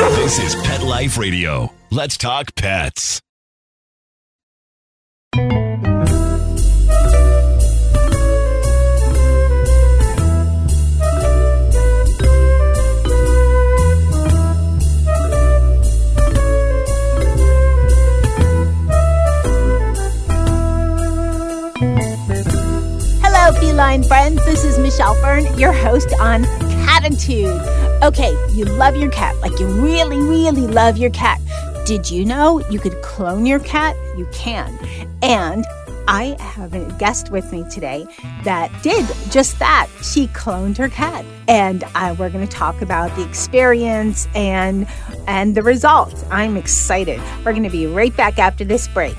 This is Pet Life Radio. Let's talk pets. Hello, feline friends. This is Michelle Fern, your host on Catitude. Okay, you love your cat, like you really, really love your cat. Did you know you could clone your cat? You can. And I have a guest with me today that did just that. She cloned her cat, and uh, we're going to talk about the experience and and the results. I'm excited. We're going to be right back after this break.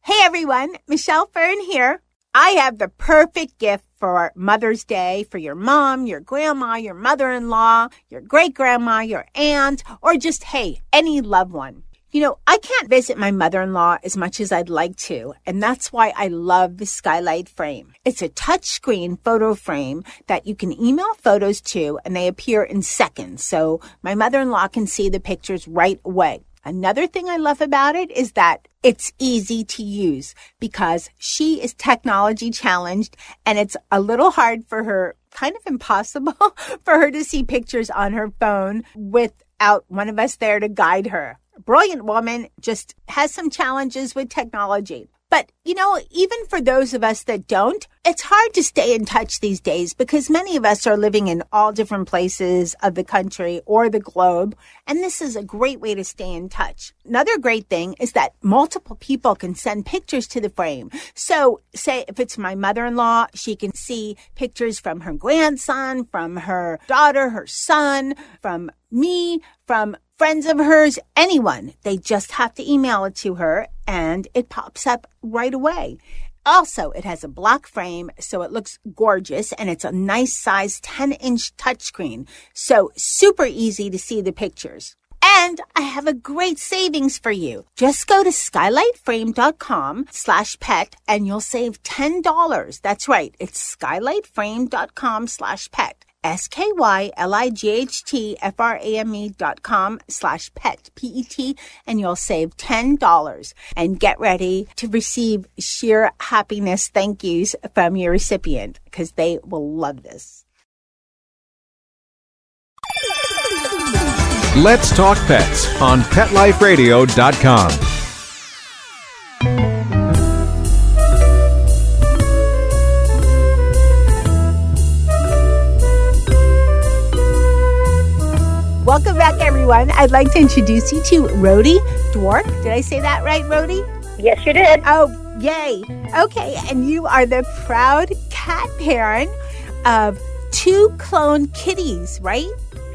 Hey everyone, Michelle Fern here. I have the perfect gift for Mother's Day for your mom, your grandma, your mother in law, your great grandma, your aunt, or just, hey, any loved one. You know, I can't visit my mother in law as much as I'd like to, and that's why I love the Skylight Frame. It's a touchscreen photo frame that you can email photos to, and they appear in seconds. So my mother in law can see the pictures right away. Another thing I love about it is that it's easy to use because she is technology challenged and it's a little hard for her, kind of impossible for her to see pictures on her phone without one of us there to guide her. Brilliant woman, just has some challenges with technology. But, you know, even for those of us that don't, it's hard to stay in touch these days because many of us are living in all different places of the country or the globe. And this is a great way to stay in touch. Another great thing is that multiple people can send pictures to the frame. So say if it's my mother-in-law, she can see pictures from her grandson, from her daughter, her son, from me, from friends of hers, anyone. They just have to email it to her and it pops up right away. Also, it has a black frame, so it looks gorgeous and it's a nice size 10 inch touchscreen. So super easy to see the pictures. And I have a great savings for you. Just go to skylightframe.com slash pet and you'll save $10. That's right. It's skylightframe.com slash pet. S-K-Y-L-I-G-H-T-F-R-A-M-E dot com slash pet, P-E-T, and you'll save $10 and get ready to receive sheer happiness thank yous from your recipient because they will love this. Let's Talk Pets on PetLifeRadio.com. Welcome back, everyone. I'd like to introduce you to Rhodey Dwark. Did I say that right, Rhodey? Yes, you did. Oh, yay. Okay, and you are the proud cat parent of two cloned kitties, right?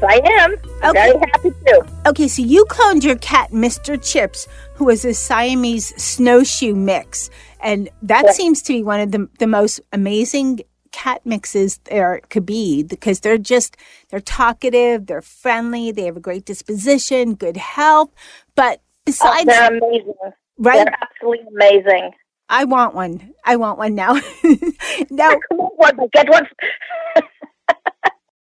I am. I'm Okay. Very happy to. Okay, so you cloned your cat, Mr. Chips, who was a Siamese snowshoe mix. And that Yeah. seems to be one of the, the most amazing cat mixes there could be because they're just, they're talkative, they're friendly, they have a great disposition, good health. But Oh, besides, they're amazing. right, They're absolutely amazing. I want one. I want one now. now, Come on, one, get one.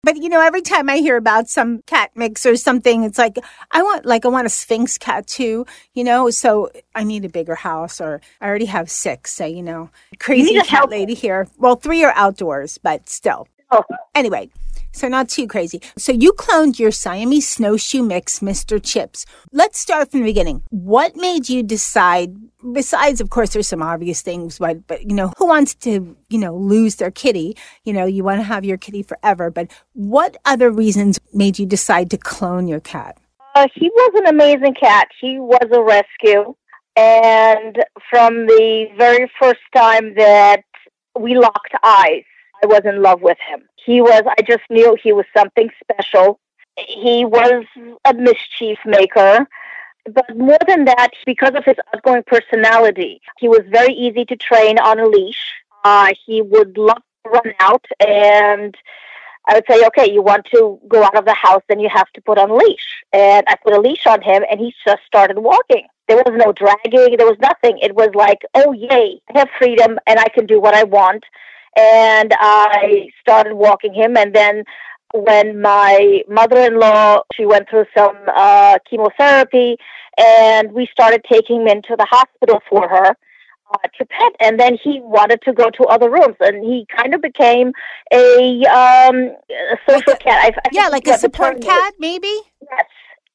But you know, every time I hear about some cat mix or something, it's like I want like I want a Sphynx cat too, you know. So I need a bigger house, or I already have six. So you know, crazy a cat help- lady here. Well, three are outdoors, but still. Oh, Anyway, so not too crazy. So you cloned your Siamese snowshoe mix, Mr. Chips. Let's start from the beginning. What made you decide? Besides, of course, there's some obvious things, but but you know, who wants to you know lose their kitty? You know, you want to have your kitty forever. But what other reasons made you decide to clone your cat? uh, he was an amazing cat. He was a rescue. And from the very first time that we locked eyes, I was in love with him. He was, I just knew he was something special. He was a mischief maker. But more than that, because of his outgoing personality, he was very easy to train on a leash. Uh, he would love to run out and I would say, okay, you want to go out of the house, then you have to put on a leash. And I put a leash on him, and he just started walking. There was no dragging, there was nothing. It was like, oh, yay, I have freedom, and I can do what I want. And I started walking him, and then when my mother-in-law she went through some uh, chemotherapy, and we started taking him into the hospital for her uh, to pet, and then he wanted to go to other rooms, and he kind of became a, um, a social Like a- cat. I, I Yeah, like a support cat, maybe? Yes,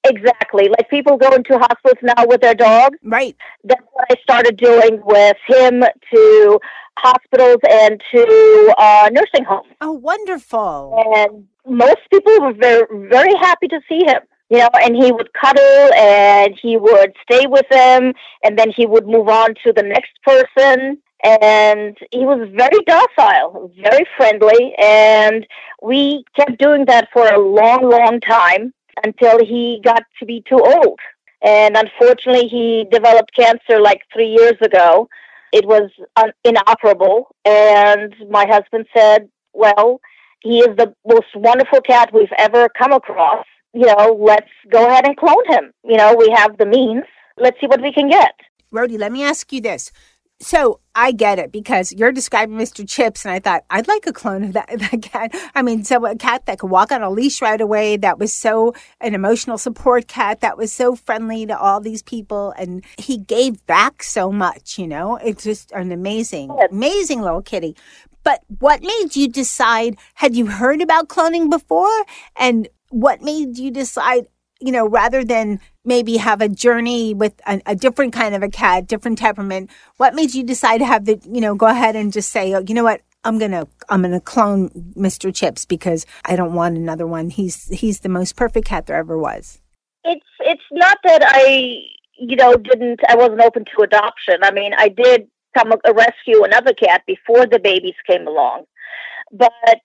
exactly. Like people go into hospitals now with their dogs. Right. That's I started doing with him to hospitals and to uh, nursing homes. Oh, wonderful. And most people were very, very happy to see him. You know, and he would cuddle and he would stay with them, and then he would move on to the next person. And he was very docile, very friendly, and we kept doing that for a long, long time until he got to be too old. And unfortunately, he developed cancer like three years ago. It was un- inoperable, and my husband said, "Well, he is the most wonderful cat we've ever come across. You know, let's go ahead and clone him. You know, we have the means. Let's see what we can get." Rody, let me ask you this. So I get it because you're describing Mr. Chips, and I thought I'd like a clone of that, that cat. I mean, so a cat that could walk on a leash right away, that was so an emotional support cat, that was so friendly to all these people, and he gave back so much. You know, it's just an amazing, amazing little kitty. But what made you decide? Had you heard about cloning before? And what made you decide? You know, rather than maybe have a journey with a, a different kind of a cat, different temperament, what made you decide to have the, you know, go ahead and just say, oh, you know what? I'm gonna I'm gonna clone Mr. Chips because I don't want another one. He's he's the most perfect cat there ever was. it's it's not that I you know didn't I wasn't open to adoption. I mean, I did come a rescue another cat before the babies came along, but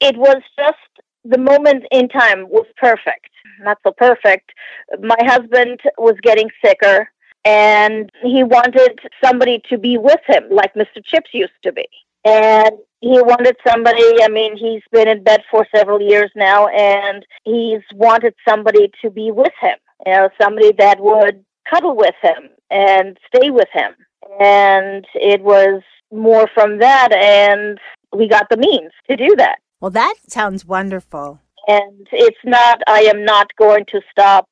it was just the moment in time was perfect. Not so perfect. My husband was getting sicker, and he wanted somebody to be with him, like Mr. Chips used to be. And he wanted somebody, I mean, he's been in bed for several years now, and he's wanted somebody to be with him, you know, somebody that would cuddle with him and stay with him. And it was more from that, and we got the means to do that. Well, that sounds wonderful. And it's not, I am not going to stop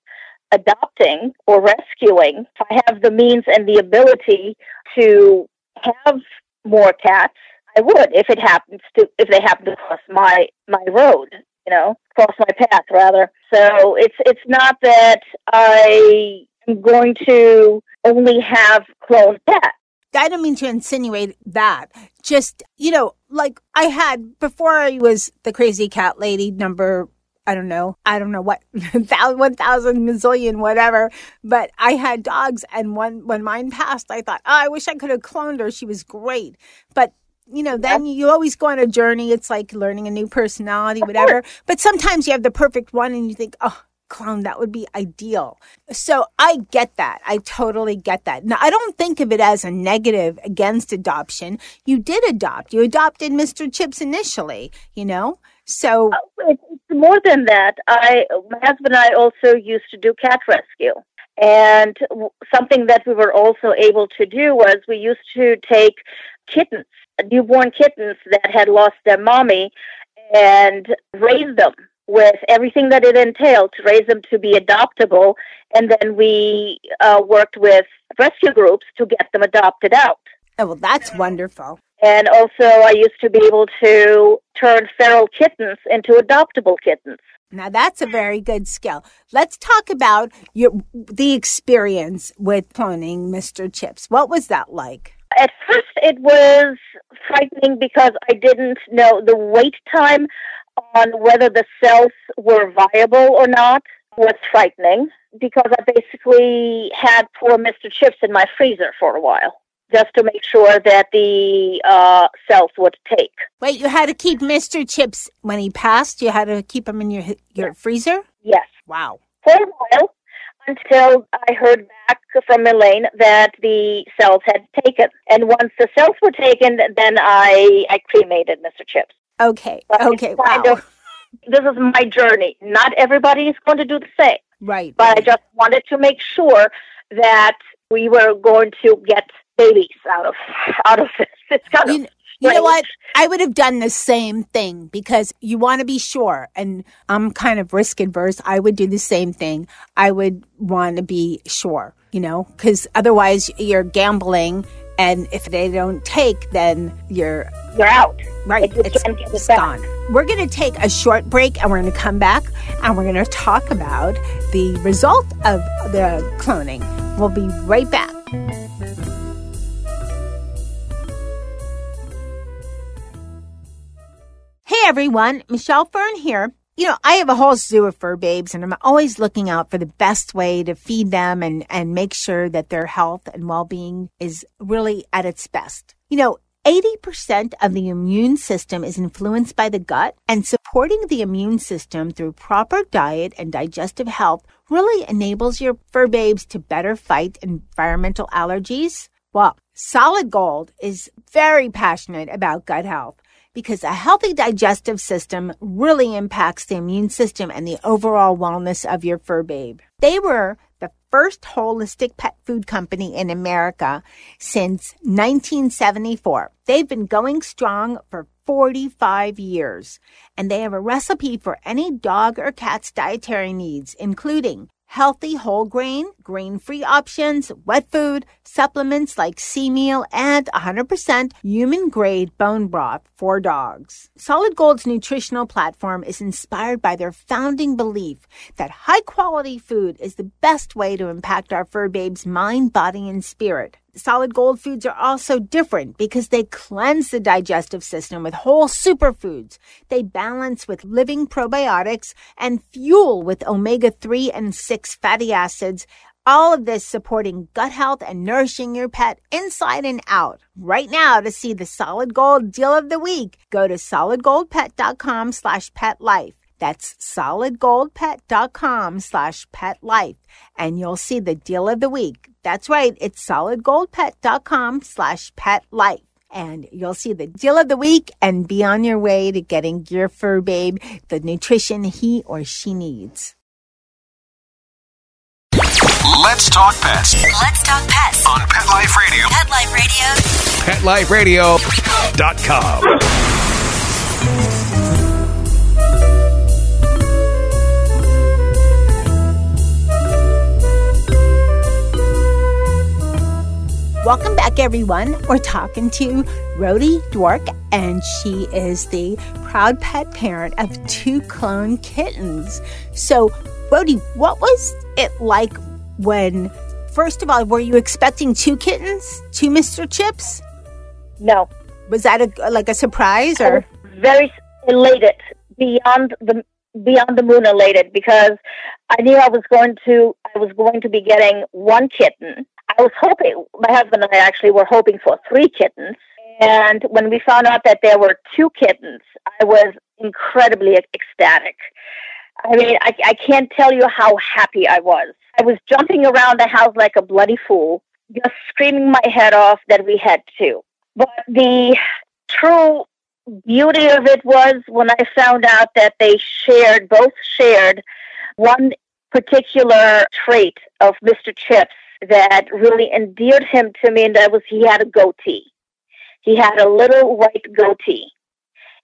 adopting or rescuing. If I have the means and the ability to have more cats, I would if it happens to if they happen to cross my my road, you know, cross my path rather. So it's it's not that I am going to only have cloned cats. I don't mean to insinuate that. Just, you know, like I had before I was the crazy cat lady number, I don't know, I don't know what, thousand, one thousand mazillion, whatever. But I had dogs and when, when mine passed, I thought, oh, I wish I could have cloned her. She was great. But you know, then you always go on a journey. It's like learning a new personality, whatever. But sometimes you have the perfect one and you think, oh, clone, that would be ideal. So I get that. I totally get that. Now, I don't think of it as a negative against adoption. You did adopt. You adopted Mr. Chips initially, you know? So, oh, It's it's more than that. I, my husband and I also used to do cat rescue. And something that we were also able to do was we used to take kittens, newborn kittens that had lost their mommy, and raise them with everything that it entailed to raise them to be adoptable. And then we uh, worked with rescue groups to get them adopted out. oh, well, that's wonderful. And also, I used to be able to turn feral kittens into adoptable kittens. Now that's a very good skill. Let's talk about your the experience with cloning Mr. Chips. What was that like? At first, it was frightening because I didn't know the wait time on whether the cells were viable or not was frightening because I basically had poor Mr. Chips in my freezer for a while just to make sure that the uh, cells would take. Wait, you had to keep Mr. Chips when he passed. You had to keep him in your your freezer. Yes. Wow. for a while until I heard back from Elaine that the cells had taken. And once the cells were taken, then I, I cremated Mr. Chips. Okay. But Okay. Wow. of- This is my journey. Not everybody is going to do the same, right. but I just wanted to make sure that we were going to get babies out of out of this. It's kind of You, you know what? I would have done the same thing because you want to be sure. And I'm kind of risk adverse. I would do the same thing. I would want to be sure, you know, because otherwise you're gambling. And if they don't take, then you're You're out. right. It's, it it's gone. We're going to take a short break and we're going to come back and we're going to talk about the result of the cloning. We'll be right back. Hey everyone, Michelle Fern here. You know, I have a whole zoo of fur babes and I'm always looking out for the best way to feed them and, and make sure that their health and well-being is really at its best. You know, 80% of the immune system is influenced by the gut and supporting the immune system through proper diet and digestive health really enables your fur babes to better fight environmental allergies. Well, Solid Gold is very passionate about gut health because a healthy digestive system really impacts the immune system and the overall wellness of your fur babe. They were the first holistic pet food company in America since 1974. They've been going strong for 45 years, and they have a recipe for any dog or cat's dietary needs, including healthy whole grain, grain free options, wet food, supplements like sea meal, and 100% human grade bone broth for dogs. Solid Gold's nutritional platform is inspired by their founding belief that high quality food is the best way to impact our fur babe's mind, body, and spirit. Solid Gold foods are also different because they cleanse the digestive system with whole superfoods. They balance with living probiotics and fuel with omega 3 and 6 fatty acids. All of this supporting gut health and nourishing your pet inside and out. Right now, to see the Solid Gold deal of the week, go to solidgoldpet.com slash pet life. That's solidgoldpet.com slash pet life. And you'll see the deal of the week. That's right. It's solidgoldpet.com slash pet life. And you'll see the deal of the week and be on your way to getting your fur babe the nutrition he or she needs. Let's talk pets Let's talk pets. on Pet Life Radio. Pet Life Radio. PetLifeRadio.com. Welcome back, everyone. We're talking to Rhodey Dwork, and she is the proud pet parent of two clone kittens. So, Rhodey, what was it like when, first of all, were you expecting two kittens, two Mr. Chips? No. Was that a, like a surprise, or very elated beyond the beyond the moon elated because I knew I was going to I was going to be getting one kitten. I was hoping my husband and I actually were hoping for three kittens. And when we found out that there were two kittens, I was incredibly ecstatic. I mean, I, I can't tell you how happy I was. I was jumping around the house like a bloody fool, just screaming my head off that we had two. But the true beauty of it was when I found out that they shared, both shared one particular trait of Mr. Chips that really endeared him to me, and that was he had a goatee. He had a little white goatee,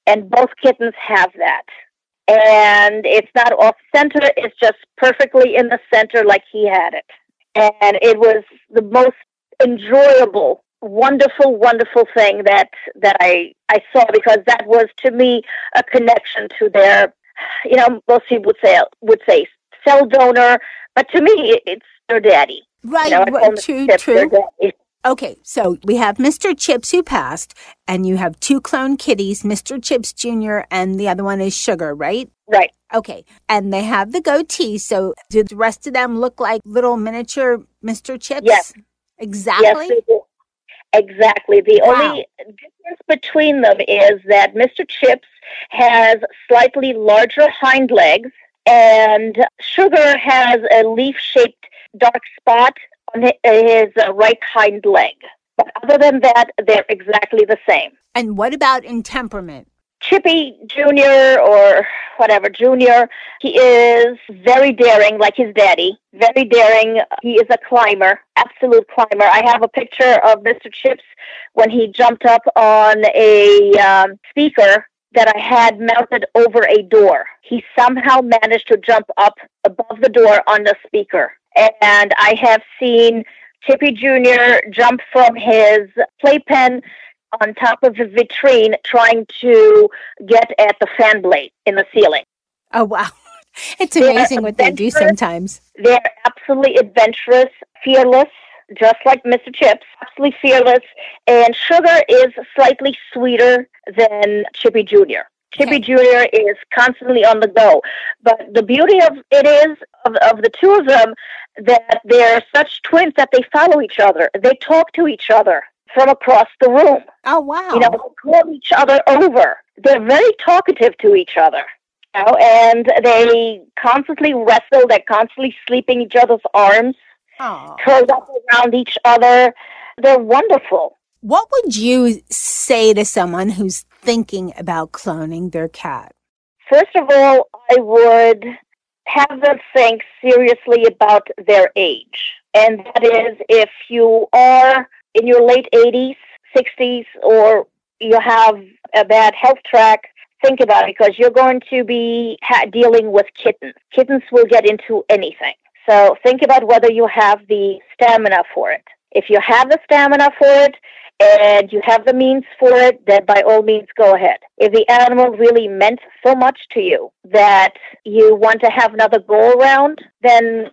and both kittens have that. And it's not off center, it's just perfectly in the center like he had it. And it was the most enjoyable wonderful wonderful thing that that i i saw because that was to me a connection to their you know most people would say would say cell donor but to me it's their daddy right? you know, right, true, true. Okay, so we have Mr. Chips who passed, and you have two clone kitties, Mr. Chips Jr. and the other one is Sugar, right? right Okay, and they have the goatee. So do the rest of them look like little miniature Mr. Chips? Yes. Exactly. yes exactly the Wow. only difference between them is that mr chips has slightly larger hind legs and sugar has a leaf shaped dark spot on his uh, right hind leg but other than that they're exactly the same And what about in temperament? Chippy Jr. or whatever, Jr., he is very daring, like his daddy. Very daring. He is a climber, absolute climber. I have a picture of Mr. Chips when he jumped up on a um, speaker that I had mounted over a door. He somehow managed to jump up above the door on the speaker. And I have seen Chippy Jr. jump from his playpen on top of the vitrine trying to get at the fan blade in the ceiling. Oh, wow. It's amazing what they do sometimes. They're absolutely adventurous, fearless, just like Mr. Chips, absolutely fearless. And Sugar is slightly sweeter than Chippy Jr. Chippy Jr. is constantly on the go. But the beauty of it is, of, of the two of them, that they're such twins that they follow each other. They talk to each other from across the room. Oh, wow. You know, they call each other over. They're very talkative to each other. You know, and they constantly wrestle. They're constantly sleeping each other's arms, Aw. curled up around each other. They're wonderful. What would you say to someone who's thinking about cloning their cat? First of all, I would have them think seriously about their age. And that is if you are in your late 80s, 60s, or you have a bad health track, think about it because you're going to be ha- dealing with kittens. Kittens will get into anything. So think about whether you have the stamina for it. If you have the stamina for it and you have the means for it, then by all means go ahead. If the animal really meant so much to you that you want to have another go around, then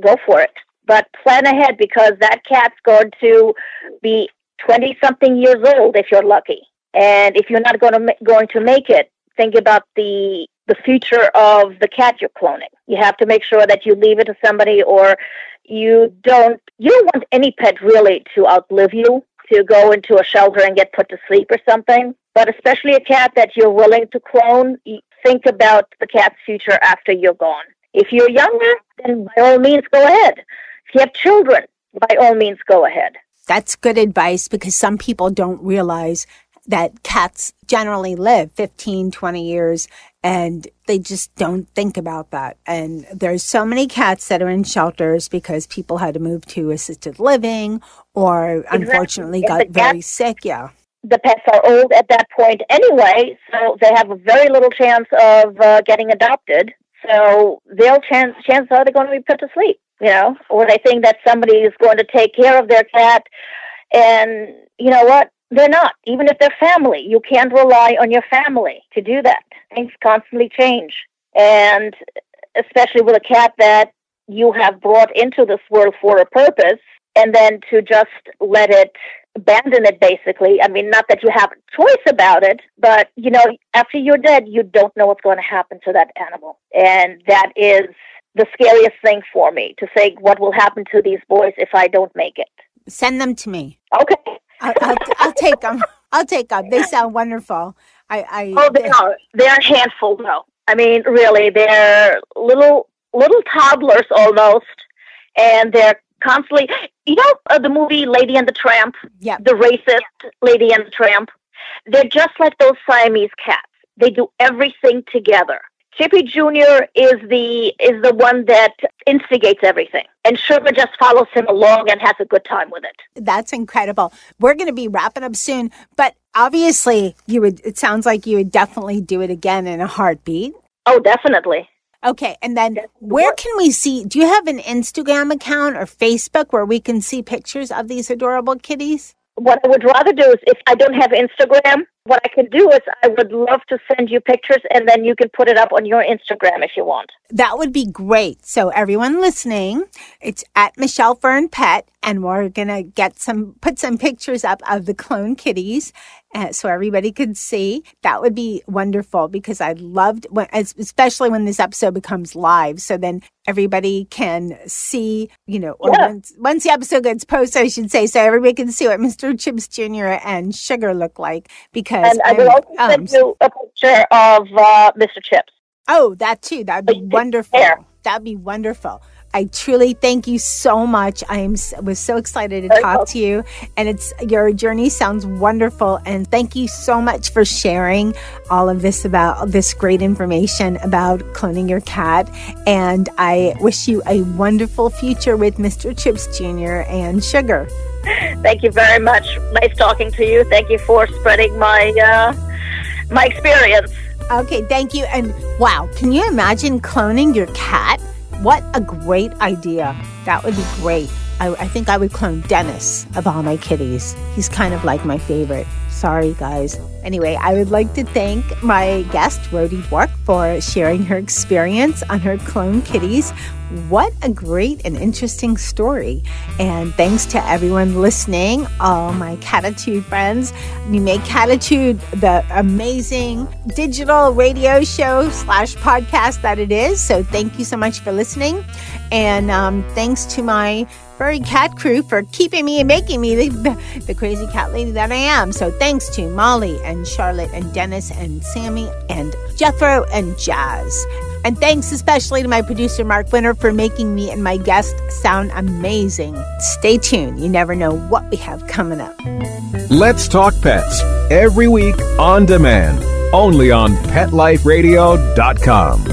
go for it. But plan ahead because that cat's going to be 20 something years old if you're lucky. And if you're not going to going to make it, think about the the future of the cat you're cloning. You have to make sure that you leave it to somebody or you don't you don't want any pet really to outlive you to go into a shelter and get put to sleep or something. But especially a cat that you're willing to clone, think about the cat's future after you're gone. If you're younger, then by all means go ahead. If you have children, by all means go ahead. That's good advice because some people don't realize that cats generally live 15, 20 years and they just don't think about that. And there's so many cats that are in shelters because people had to move to assisted living or unfortunately And got very cats- sick. Yeah. the pets are old at that point anyway, so they have a very little chance of uh, getting adopted. So their chance chances are they're going to be put to sleep, you know, or they think that somebody is going to take care of their cat, and you know what? They're not. Even if they're family, you can't rely on your family to do that. Things constantly change, and especially with a cat that you have brought into this world for a purpose, and then to just let it abandon it basically. I mean, not that you have a choice about it, but you know, after you're dead, you don't know what's going to happen to that animal. And that is the scariest thing for me to say what will happen to these boys if I don't make it. Send them to me. Okay. I'll, I'll, I'll take them. I'll take them. They sound wonderful. I, I Oh, they are. They're a handful, though. I mean, really, they're little little toddlers almost, and they're constantly. You know uh, the movie Lady and the Tramp, yeah. the racist Lady and the Tramp. They're just like those Siamese cats. They do everything together. Chippy Jr. is the is the one that instigates everything, and Sugar just follows him along and has a good time with it. That's incredible. We're going to be wrapping up soon, but obviously, you would. It sounds like you would definitely do it again in a heartbeat. Oh, definitely. Okay, and then where can we see? Do you have an Instagram account or Facebook where we can see pictures of these adorable kitties? what I would rather do is if I don't have Instagram, what I can do is I would love to send you pictures and then you can put it up on your Instagram if you want. That would be great. So everyone listening, it's at Michelle Fern Pet, and we're gonna get some put some pictures up of the clone kitties, uh, so everybody could see. That would be wonderful because I loved when, especially when this episode becomes live. So then everybody can see, you know, or Yeah. once once the episode gets posted, I should say, so everybody can see what Mr. Chips Jr. and Sugar look like. Because And I will I'm- also um, send you a picture of uh, Mr. Chips. Oh, that too. That'd be wonderful. there. That'd be wonderful. I truly thank you so much. I am was so excited to Very talk to you, and it's your journey sounds wonderful. And thank you so much for sharing all of this about this great information about cloning your cat. And I wish you a wonderful future with Mr. Chips Jr. and Sugar. Thank you very much. Nice talking to you. Thank you for spreading my uh, my experience. Okay, thank you. And wow, can you imagine cloning your cat? What a great idea. That would be great. I, I think I would clone Dennis of all my kitties. He's kind of like my favorite. Sorry, guys. Anyway, I would like to thank my guest, Rhodey Bork, for sharing her experience on her clone kitties. What a great and interesting story. And thanks to everyone listening, all my Catitude friends. You make Catitude the amazing digital radio show slash podcast that it is. So thank you so much for listening. And um, thanks to my furry cat crew for keeping me and making me the, the crazy cat lady that I am. So thanks to Molly and Charlotte and Dennis and Sammy and Jethro and Jazz. And thanks especially to my producer, Mark Winter, for making me and my guest sound amazing. Stay tuned. You never know what we have coming up. Let's Talk Pets every week on demand, only on PetLifeRadio.com.